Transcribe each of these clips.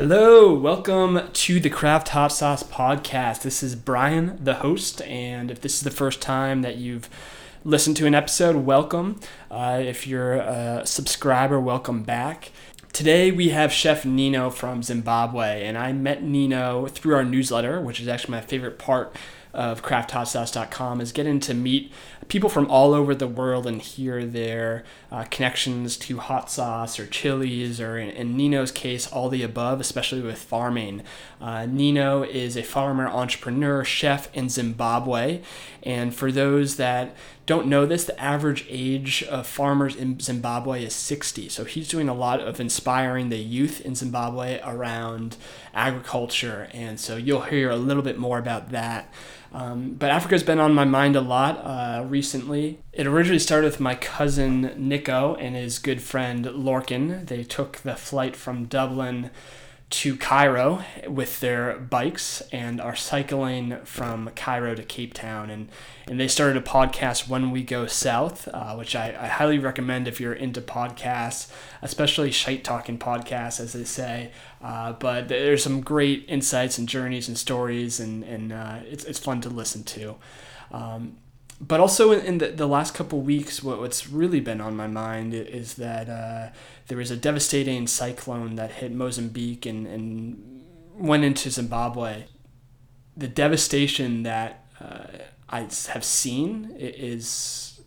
Hello, welcome to the Craft Hot Sauce podcast. This is Brian, the host, and if this is the first time that you've listened to an episode, welcome. Uh, if you're a subscriber, welcome back. Today we have Chef Nino from Zimbabwe, and I met Nino through our newsletter, which is actually my favorite part of crafthotsauce.com is getting to meet people from all over the world and hear their uh, connections to hot sauce or chilies or in, in, Nino's case all the above especially with farming. Uh, Nino is a farmer entrepreneur chef in Zimbabwe. And for those that don't know this the average age of farmers in Zimbabwe is 60 so he's doing a lot of inspiring the youth in Zimbabwe around agriculture and so you'll hear a little bit more about that um, but Africa's been on my mind a lot uh, recently. It originally started with my cousin Nico and his good friend Lorcan. They took the flight from Dublin to Cairo with their bikes and are cycling from Cairo to Cape Town. And, and they started a podcast, When We Go South, uh, which I, I highly recommend if you're into podcasts, especially shite talking podcasts, as they say. Uh, but there's some great insights and journeys and stories, and, and uh, it's, it's fun to listen to. Um, but also in, in, the, the last couple weeks, what, what's really been on my mind is that uh, there was a devastating cyclone that hit Mozambique and, and went into Zimbabwe. The devastation that uh, I have seen is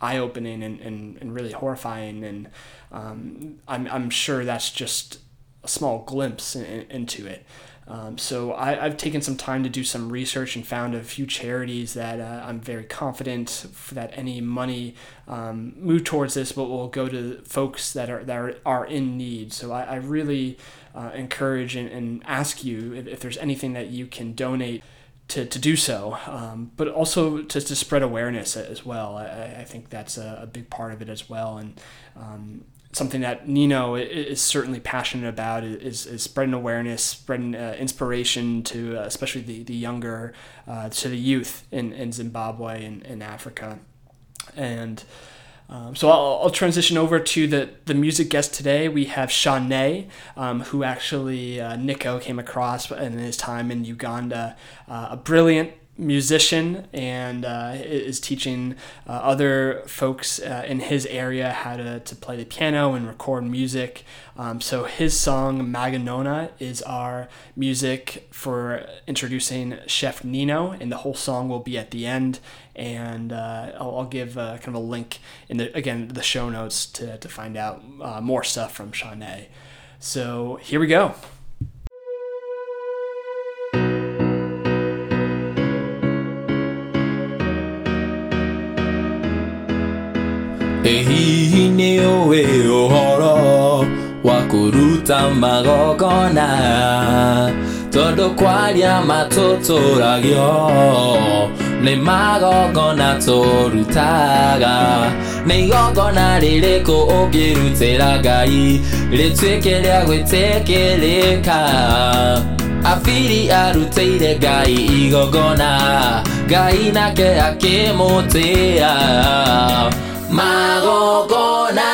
eye opening and, and, and really horrifying. And um, I'm, I'm sure that's just a small glimpse in, into it. Um, so I, have taken some time to do some research and found a few charities that uh, I'm very confident that any money um, move towards this but will go to folks that are that are, are in need. So I, I really uh, encourage and, and, ask you if, if, there's anything that you can donate. To, to do so, um, but also to, to spread awareness as well. I, I think that's a, a big part of it as well. And um, something that Nino is certainly passionate about is, is spreading awareness, spreading uh, inspiration to uh, especially the, the younger, uh, to the youth in, in Zimbabwe and in Africa. And um, so I'll, I'll, transition over to the, the music guest today. We have Shanae, um, who actually uh, Nico came across in his time in Uganda, uh, a brilliant musician and uh, is teaching uh, other folks uh, in his area how to, to play the piano and record music. Um, so his song Maganona is our music for introducing Chef Nino, and the whole song will be at the end. And uh, I'll, I'll, give uh, kind of a link in the again the show notes to, to find out uh, more stuff from Shanae. So here we go. Nĩ ũĩ ũhoro wa kũruta magongona tondũ kwaria matũtũragio nĩ magongona tũrutaga. Nĩ igongona rĩrĩkũ ũngĩrutĩra ngai rĩtuĩke rĩa gwĩtĩkĩrĩka? Abiri arutĩire ngai igongona ngai nake akĩmũtĩa. Magogona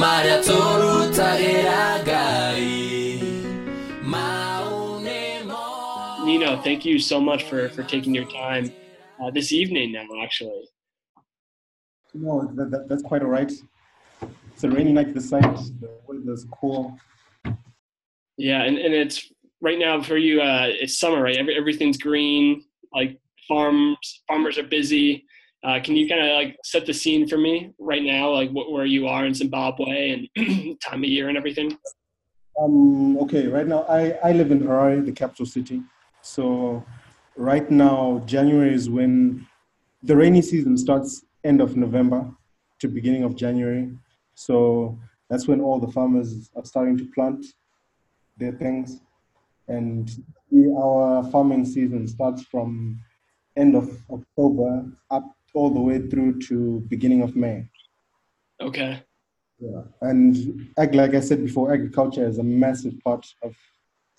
marĩa tũrutagĩra ngai Nino, thank you so much for, for taking your time uh, this evening now, actually. No, that, that, that's quite all right. It's a rainy night this side. The weather's cool. Yeah, and, and it's right now for you, uh, it's summer, right? Every, everything's green, like farms, farmers are busy. Uh, can you kind of like set the scene for me right now, like where you are in Zimbabwe and time of year and everything? Um, okay, right now I, I live in Harare, the capital city. So right now, January is when the rainy season starts end of November to beginning of January. So that's when all the farmers are starting to plant their things. And our farming season starts from end of October up all the way through to beginning of May. Okay. Yeah, and like I said before, agriculture is a massive part of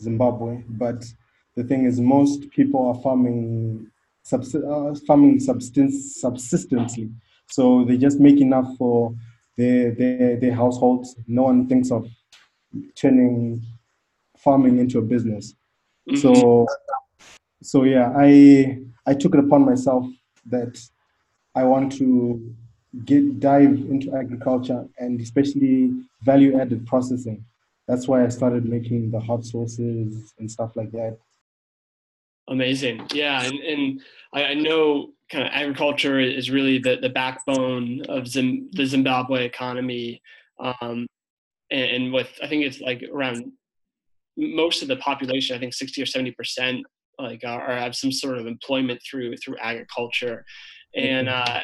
Zimbabwe. But the thing is, most people are farming, subs- uh, farming subsistence subsistently. So they just make enough for their, their their households. No one thinks of turning farming into a business. Mhm. So, so yeah, I I took it upon myself that I want to get dive into agriculture and especially value added processing. That's why I started making the hot sauces and stuff like that. Amazing. Yeah. And, and I, I know kind of agriculture is really the, the backbone of Zim, the Zimbabwe economy. Um, and, and with, I think it's like around most of the population, I think 60 or 70% like are, are have some sort of employment through, through agriculture. And, uh,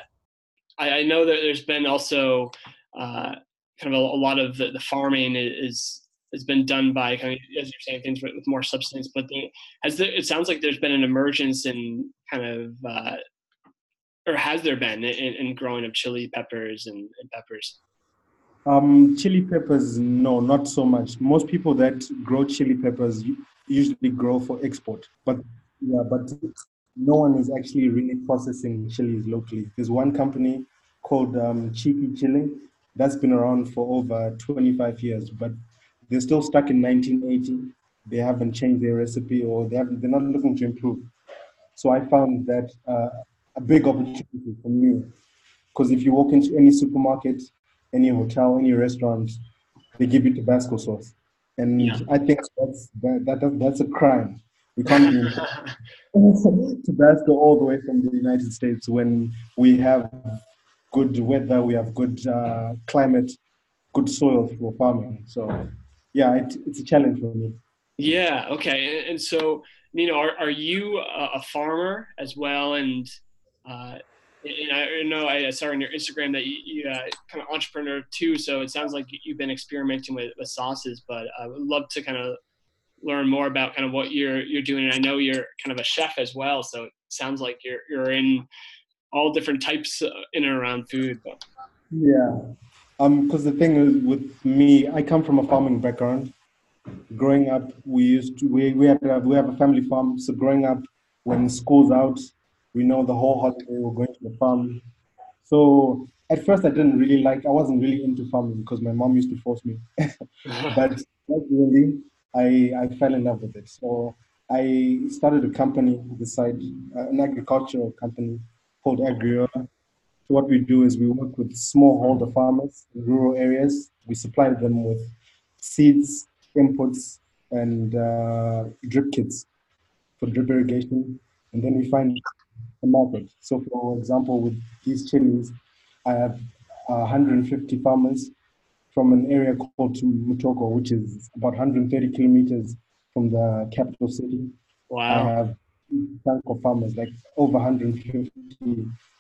I, I know that there's been also, uh, kind of a, a lot of the, the farming is, has been done by kind of, as you're saying, things with, with more substance, but the, has there, it sounds like there's been an emergence in kind of, uh, or has there been in, in growing of chili peppers and, and peppers? Um, chili peppers, no, not so much. Most people that grow chili peppers usually grow for export, but yeah, but no one is actually really processing chilies locally. There's one company called um, Cheeky Chili that's been around for over 25 years, but they're still stuck in 1980. They haven't changed their recipe, or they haven't. They're not looking to improve. So I found that uh, a big opportunity for me, because if you walk into any supermarket, any hotel, any restaurant, they give you Tabasco sauce, and Yeah. I think that's that, that, that that's a crime. We can't be Tabasco all the way from the United States when we have good weather, we have good uh, climate, good soil for farming. So, yeah, it, it's a challenge for me. yeah. Okay. And, and so, you know, are, are you a, a farmer as well? And, uh, and I know I saw on your Instagram that you, you uh, kind of entrepreneur too. So it sounds like you've been experimenting with, with sauces, but I would love to kind of learn more about kind of what you're you're doing. And I know you're kind of a chef as well, so it sounds like you're you're in all different types uh, in and around food. But Yeah. Um, because the thing is with me, I come from a farming background. Growing up, we used to we we had a, we have a family farm. So growing up, when school's out, we know the whole holiday we're going to the farm. So at first, I didn't really like. I wasn't really into farming because my mom used to force me. but gradually, I I fell in love with it. So I started a company, the side, uh, an agricultural company called Agriola. So what we do is we work with smallholder farmers in rural areas. We supply them with seeds, inputs, and uh, drip kits for drip irrigation, and then we find a market. So, for example, with these chilies, I have uh, 150 farmers from an area called Mutoko, which is about 130 kilometers from the capital city. I have of farmers, like over 150,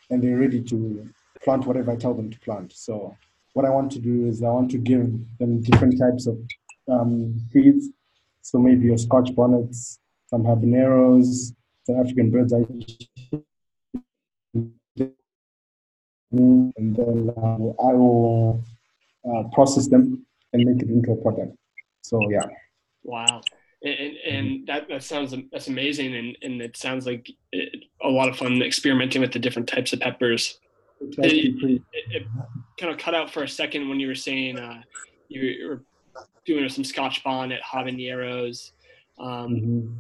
and they're ready to plant whatever I tell them to plant. So what I want to do is I want to give them different types of um, seeds. So maybe your Scotch bonnets, some habaneros, some African bird's eye, and then uh, I will uh, process them and make it into a product. So yeah. wow, and and, that that sounds that's amazing, and and it sounds like it, a lot of fun experimenting with the different types of peppers. Pretty It, it kind of cut out for a second when you were saying uh, you were doing some Scotch bonnet habaneros. Um, Mhm.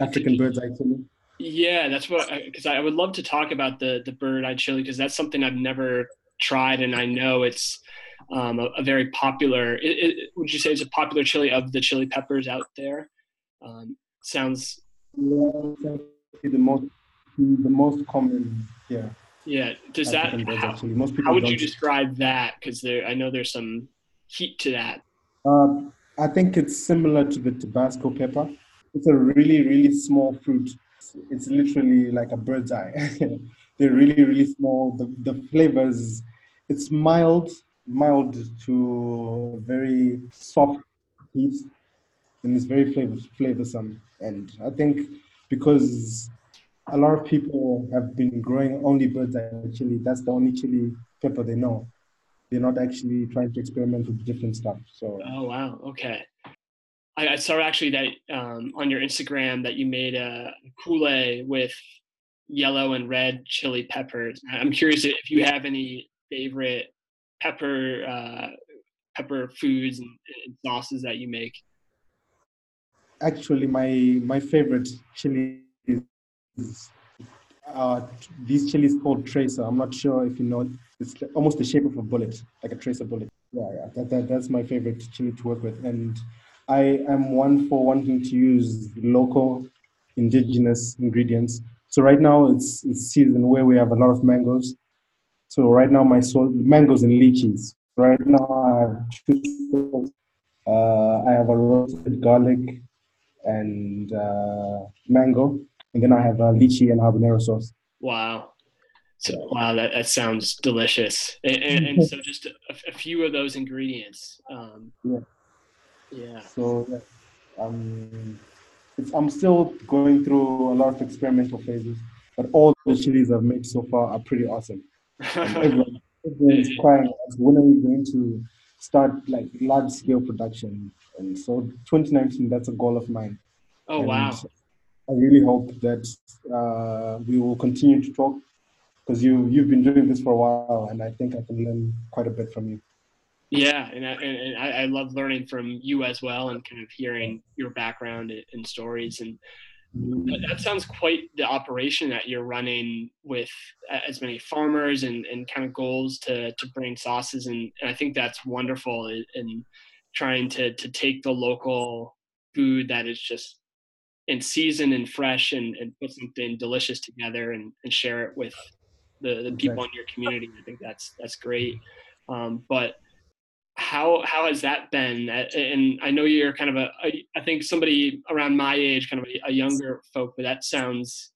African bird's eye chili. Yeah, that's what because I, I would love to talk about the the bird eye chili because that's something I've never tried and I know it's um, a, a very popular. It, it, would you say it's a popular chili of the chili peppers out there? Um, sounds Yeah, the most the most common here. yeah. Does that how. How would you describe that? Because there I know there's some heat to that. Uh, I think it's similar to the Tabasco pepper. It's a really, really small fruit. It's, it's literally like a bird's eye. They're really, really small. The, the flavors, it's mild, mild to very soft heat, and it's very flavor, flavorsome. And I think because a lot of people have been growing only bird's eye chili, that's the only chili pepper they know. They're not actually trying to experiment with different stuff. So Oh wow, okay. I, I saw actually that um, on your Instagram that you made a Kool-Aid with yellow and red chili peppers. I'm curious if you have any favorite pepper uh, pepper foods and, and sauces that you make? Actually, my my favorite chili is uh, these chilies called tracer. I'm not sure if you know. It's almost the shape of a bullet, like a tracer bullet. Yeah, yeah. That, that that's my favorite chili to work with, and I am one for wanting to use local, indigenous ingredients. So right now it's it's season where we have a lot of mangoes. So right now my soul mangoes and lychees. Right now I have two. Uh, I have a roasted garlic and uh, mango, and then I have a lychee and habanero sauce. Wow. So wow, that, that sounds delicious. And, and, and so just a, a, few of those ingredients. Um, Yeah. yeah. So um, I'm still going through a lot of experimental phases, but all the chilies I've made so far are pretty awesome. Everyone, is crying when are we going to start like large scale production? And so 2019, that's a goal of mine. oh And wow. I really hope that uh, we will continue to talk because you you've been doing this for a while, and I think I can learn quite a bit from you. Yeah, and I, and, I, I love learning from you as well, and kind of hearing your background and stories. And that, that sounds quite the operation that you're running with as many farmers and, and kind of goals to to bring sauces. And, and I think that's wonderful in, in trying to to take the local food that is just in season and fresh and, and put something delicious together and, and share it with the, the people in your community. I think that's that's great. Um, but how how has that been? And I know you're kind of a, I think somebody around my age, kind of a, younger folk, but that sounds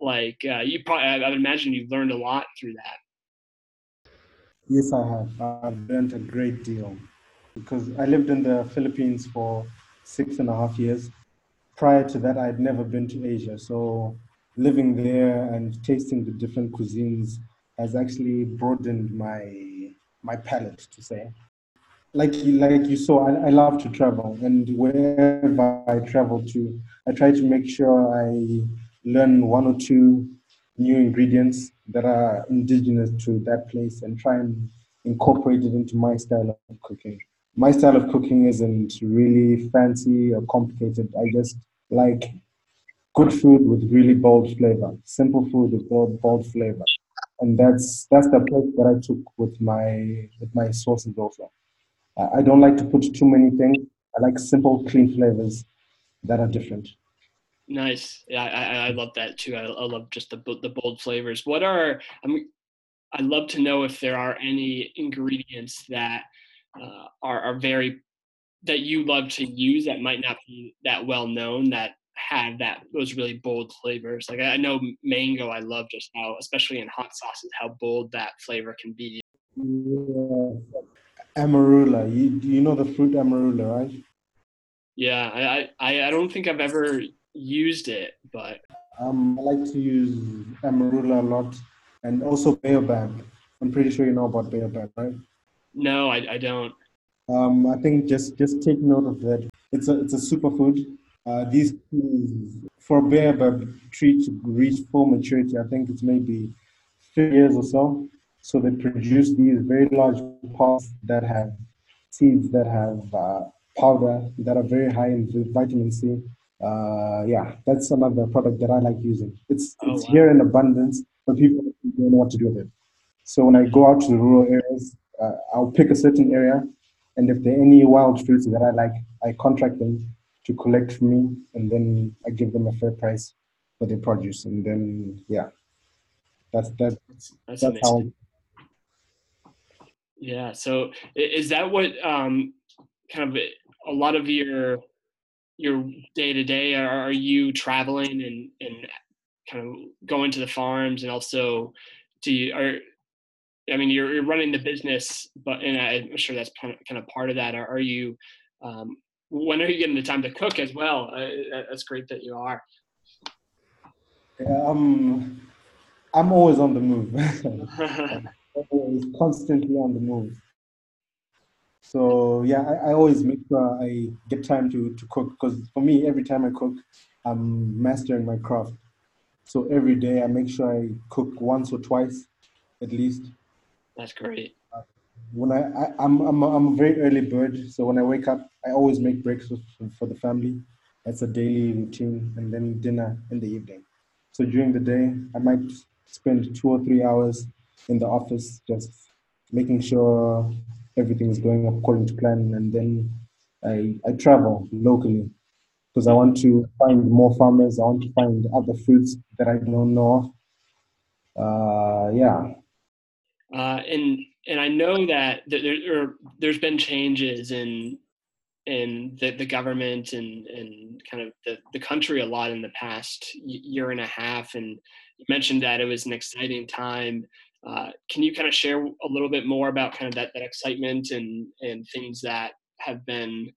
like uh, you probably I would imagine you've learned a lot through that. Yes, I have. I've learned a great deal because I lived in the Philippines for six and a half years. Prior to that, I'd never been to Asia. So living there and tasting the different cuisines has actually broadened my my palate, to say. Like you, like you saw, I, I love to travel, and wherever I travel to, I try to make sure I learn one or two new ingredients that are indigenous to that place and try and incorporate it into my style of cooking. My style of cooking isn't really fancy or complicated. I just like good food with really bold flavor, simple food with bold, bold flavor. And that's that's the approach that I took with my with my sauces also. I don't like to put too many things. I like simple, clean flavors that are different. Nice. Yeah, I, I I love that too. I, I love just the the bold flavors. What are I mean? I'd love to know if there are any ingredients that uh, are are very that you love to use that might not be that well known that have that those really bold flavors. Like I I know mango. I love just how, especially in hot sauces, how bold that flavor can be. Yeah. Amarula. You, you know the fruit amarula, right? Yeah, I I, I don't think I've ever used it, but Um, I like to use amarula a lot, and also baobab. I'm pretty sure you know about baobab, right? no, I, I don't. Um, I think just just take note of that. It's a it's a superfood. Uh, these trees, for a baobab tree to reach full maturity, I think it's maybe three years or so. So they produce these very large pods that have seeds that have uh, powder that are very high in vitamin C. Uh, yeah, that's another product that I like using. It's Oh, it's wow. here in abundance, but people don't know what to do with it. So when I go out to the rural areas, uh, I'll pick a certain area, and if there are any wild fruits that I like, I contract them to collect for me, and then I give them a fair price for their produce, and then yeah, that's that. That's, that's That's how. Yeah. So is that what um, kind of a lot of your your day to day? Are are you traveling and and kind of going to the farms and also do you are I mean you're, you're running the business, but and I'm sure that's kind of, kind of part of that. Are, are you um, when are you getting the time to cook as well? Uh, that's great that you are. Yeah, um, I'm always on the move. always constantly on the move. So yeah, I, I always make sure I get time to, to cook because for me, every time I cook, I'm mastering my craft. So every day I make sure I cook once or twice at least. that's great. When I, I I'm I'm a, I'm a very early bird, so when I wake up, I always make breakfast for, for the family. That's a daily routine, and then dinner in the evening. So during the day, I might spend two or three hours in the office, just making sure everything is going according to plan, and then I I travel locally because I want to find more farmers. I want to find other fruits that I don't know of. Uh, yeah. Uh, and and I know that there, there there's been changes in in the, the government and, and kind of the, the country a lot in the past year and a half. And you mentioned that it was an exciting time. Uh, can you kind of share a little bit more about kind of that, that excitement and, and things that have been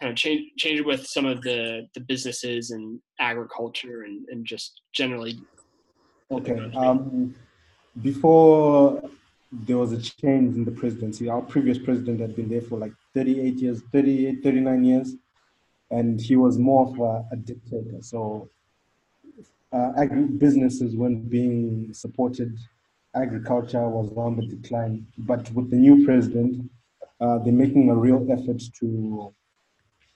kind of change, change with some of the, the businesses and agriculture and, and just generally? Okay. Um, before there was a change in the presidency. Our previous president had been there for like 38 years, 38, 39 years, and he was more of a, a dictator. So uh, agri businesses weren't being supported. Agriculture was on the decline. But with the new president, uh, they're making a real effort to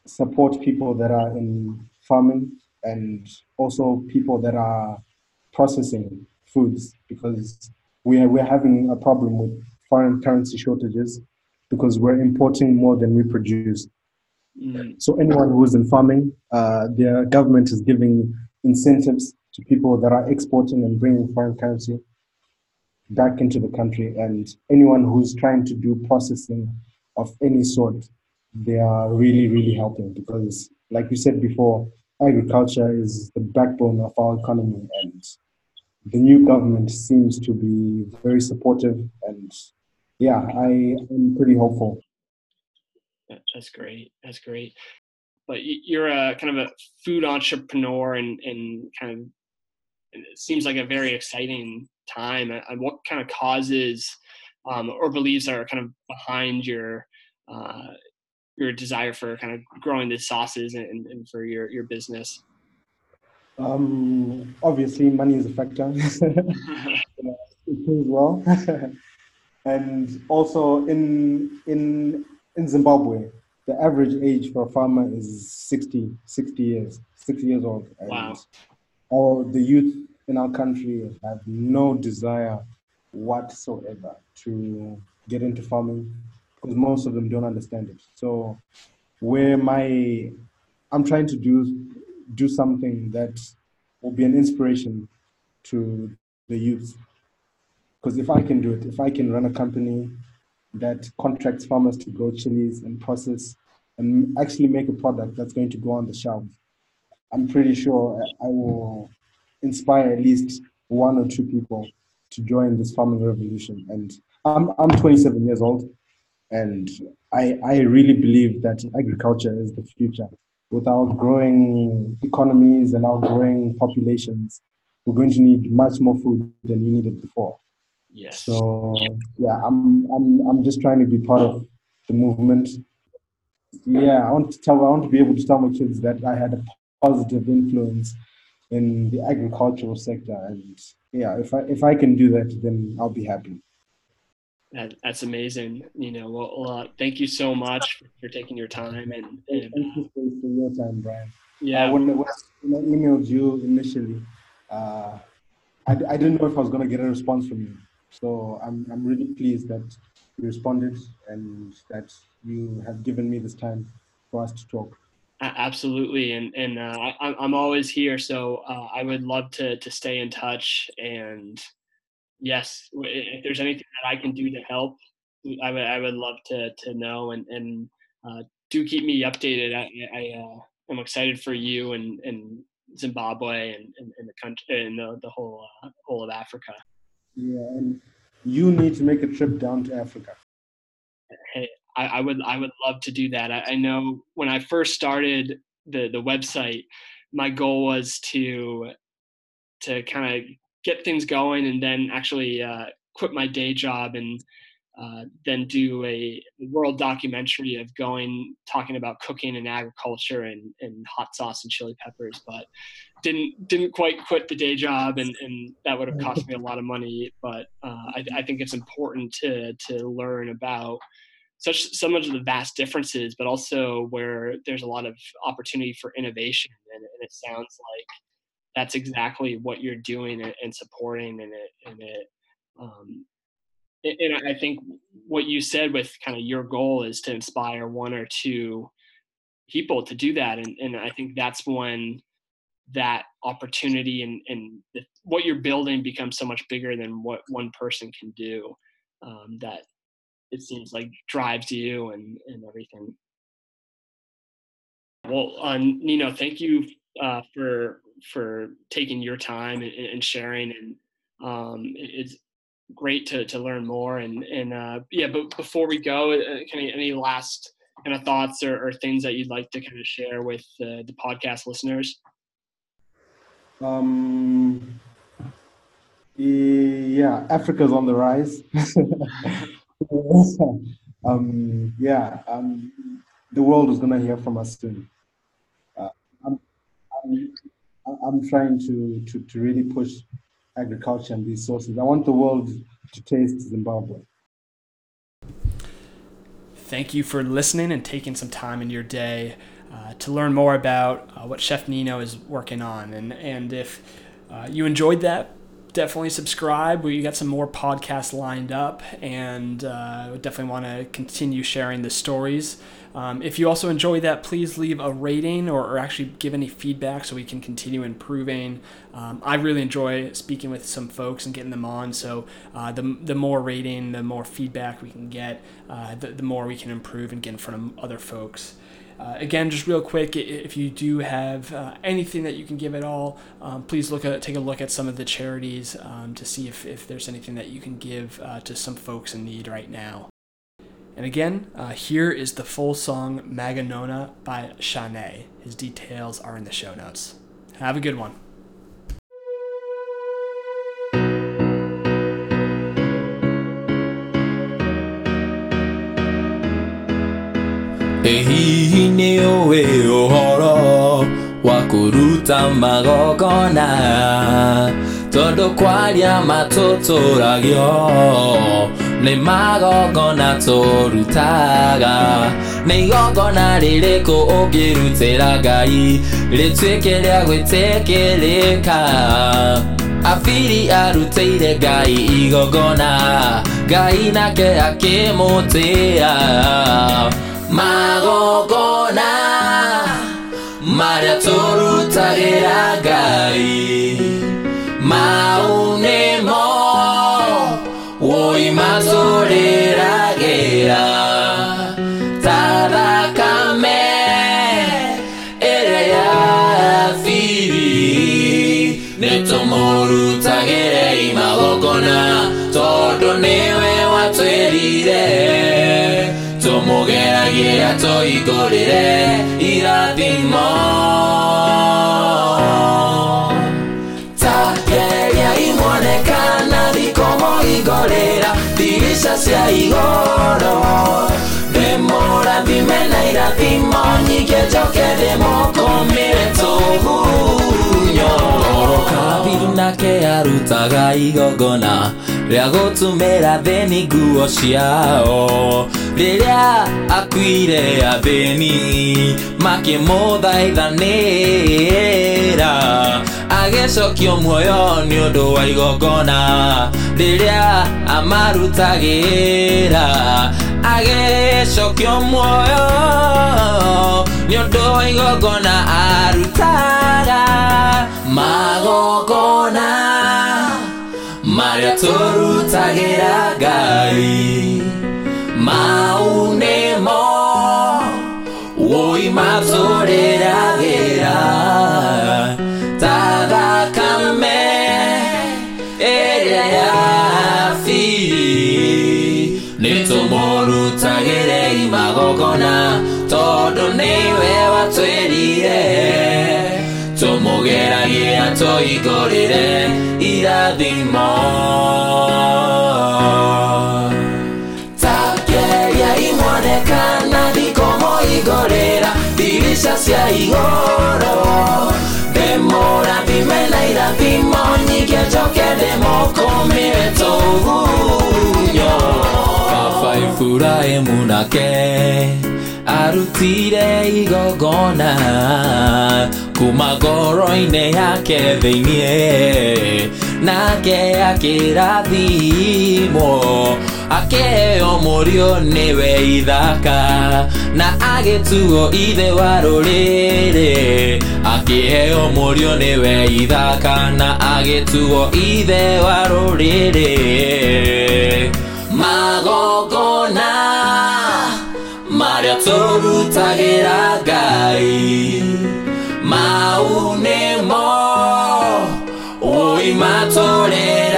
support people that are in farming and also people that are processing foods because we are, we're having a problem with foreign currency shortages because we're importing more than we produce. Mm. So anyone who's in farming, uh, their government is giving incentives to people that are exporting and bringing foreign currency back into the country. And anyone who's trying to do processing of any sort, they are really, really helping because, like you said before, agriculture is the backbone of our economy and the new government seems to be very supportive and yeah i am pretty hopeful. That's great that's great. But you're a kind of a food entrepreneur and, and kind of it seems like a very exciting time. And what kind of causes um, or beliefs are kind of behind your uh, your desire for kind of growing the sauces and, and for your, your business um, obviously, money is a factor. it plays well, and also in in in Zimbabwe, the average age for a farmer is 60, 60 years, 60 years old. Wow. All the youth in our country have no desire whatsoever to get into farming because most of them don't understand it. So, where my I'm trying to do do something that will be an inspiration to the youth. Because if I can do it, if I can run a company that contracts farmers to grow chilies and process and actually make a product that's going to go on the shelf, I'm pretty sure I will inspire at least one or two people to join this farming revolution. And I'm, I'm 27 years old, and I, I really believe that agriculture is the future with our growing economies and our growing populations, we're going to need much more food than we needed before. Yes. So yeah, I'm I'm I'm just trying to be part of the movement. Yeah, I want to tell I want to be able to tell my kids that I had a positive influence in the agricultural sector and yeah, if I if I can do that then I'll be happy. That, that's amazing. You know, well, uh, thank you so much for taking your time and, and thank you for, for, your time, Brian. Yeah. Uh, when, when, I emailed you initially, uh, I, I didn't know if I was going to get a response from you. So I'm, I'm really pleased that you responded and that you have given me this time for us to talk. Absolutely, and and uh, I, I'm always here, so uh, I would love to to stay in touch and yes, if there's anything that I can do to help, I would I would love to to know and and uh, do keep me updated. I, I uh, am excited for you and and Zimbabwe and, and, and the country and the, the whole uh, whole of Africa. Yeah, and you need to make a trip down to Africa. Hey, I, I would I would love to do that. I, I know when I first started the the website, my goal was to to kind of get things going and then actually uh, quit my day job and uh, then do a world documentary of going talking about cooking and agriculture and, and hot sauce and chili peppers but didn't didn't quite quit the day job and, and that would have cost me a lot of money but uh, I, I think it's important to to learn about such so much of the vast differences but also where there's a lot of opportunity for innovation and, and it sounds like that's exactly what you're doing and, supporting and it and it um, and I think what you said with kind of your goal is to inspire one or two people to do that, and and I think that's when that opportunity and and what you're building becomes so much bigger than what one person can do. Um, that it seems like drives you and and everything. Well, uh, Nino, thank you uh, for for taking your time and, and sharing and um, it's great to, to learn more and and uh, yeah but before we go uh, any, any last kind of thoughts or, or, things that you'd like to kind of share with uh, the podcast listeners? Um yeah africa's on the rise. Um yeah um the world is going to hear from us soon I'm, trying to, to to really push agriculture and resources. I want the world to taste Zimbabwe. Thank you for listening and taking some time in your day uh, to learn more about uh, what Chef Nino is working on. And, and if uh, you enjoyed that, definitely subscribe. We got some more podcasts lined up, and uh, definitely want to continue sharing the stories. Um, if you also enjoy that, please leave a rating or, or, actually give any feedback so we can continue improving. Um, I really enjoy speaking with some folks and getting them on. So uh, the, the more rating, the more feedback we can get, uh, the, the more we can improve and get in front of other folks. Uh, again, just real quick, if you do have uh, anything that you can give at all, um, please look at take a look at some of the charities um, to see if, if there's anything that you can give uh, to some folks in need right now. And again, uh, here is the full song Maganona by Shanae. His details are in the show notes. Have a good one. Ĩ hihi nĩ ũĩ ũhoro wa kũruta magongona. Tondũ kwaria matũtũragio nĩ magongona tũrutaga. Nĩ igongona rĩrĩkũ ũngĩrutĩra ngai rĩtuĩke rĩa gwĩtĩkĩrĩka abiri arutĩire ngai igongona ngai nake akĩmũtĩa Magogona Maria ya toidorire iratimon takeya imonekana rikomo igorera dirisha sia igoro. Demo ra mimena iratimoni ke ja kedemo komire to unyo kabiduna ke aru tagai gogona reagotsumera beni guoshiao rĩrĩa akuire athĩni makĩmũthaithanĩra. Agĩcokio muoyo nĩ ũndũ wa igongona. Rĩrĩa amarutagĩra agĩcokio muoyo nĩ ũndũ wa igongona arutaga. Magongona marĩa tũrutagĩra ngai Maunemo Ui mazorera gera. Tadakame Ere afi. Nitu moru tagere imagokona Todo neiwe batu erire Tumo gera gira toikorire Iradimon. sana ndikomo igorera dirisha cia igoro. Ndemora thime na irathimo nyingĩ njoke ndĩmũkũmĩre tũgunyo baba iburahĩmu nake arutire igogona kuma ngoro-inĩ yake thĩinĩ nake akĩrathimwo akĩheo mũriũ nĩwe ithaka na agĩtuo ithe wa rũrĩrĩ akĩheo mũriũ nĩwe ithaka na agĩtuo ithe wa rũrĩrĩ magongona marĩa tũrutagĩra ngai. Mau nĩmo ũi matũreragĩra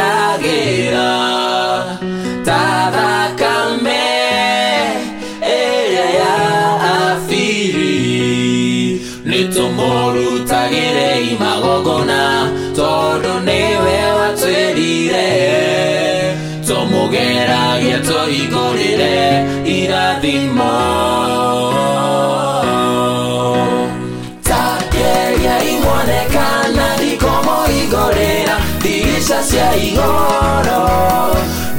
ona tondå nä we watwä rire igorire geragia tåhingå rä re irathimo tageria imwonekana rikomoigorä igoro.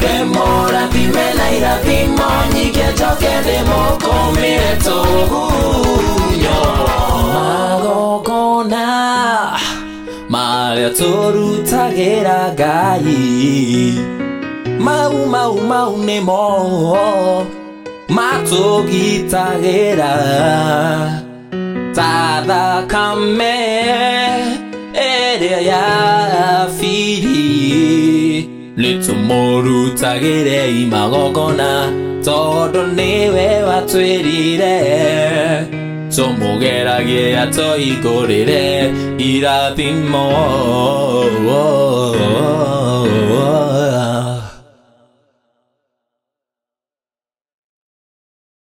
Demora thime na irathimo nyike njoke ndä må kå mä re marĩa tũrutagĩra ngai. Mau mau mau nĩmo matũgitagĩra. Ta thakame ĩrĩa ya biri nĩtũmũrutagĩre imagongona tondũ nĩwe watwĩrire Zomu gera gehatzo ikorire iratin mo.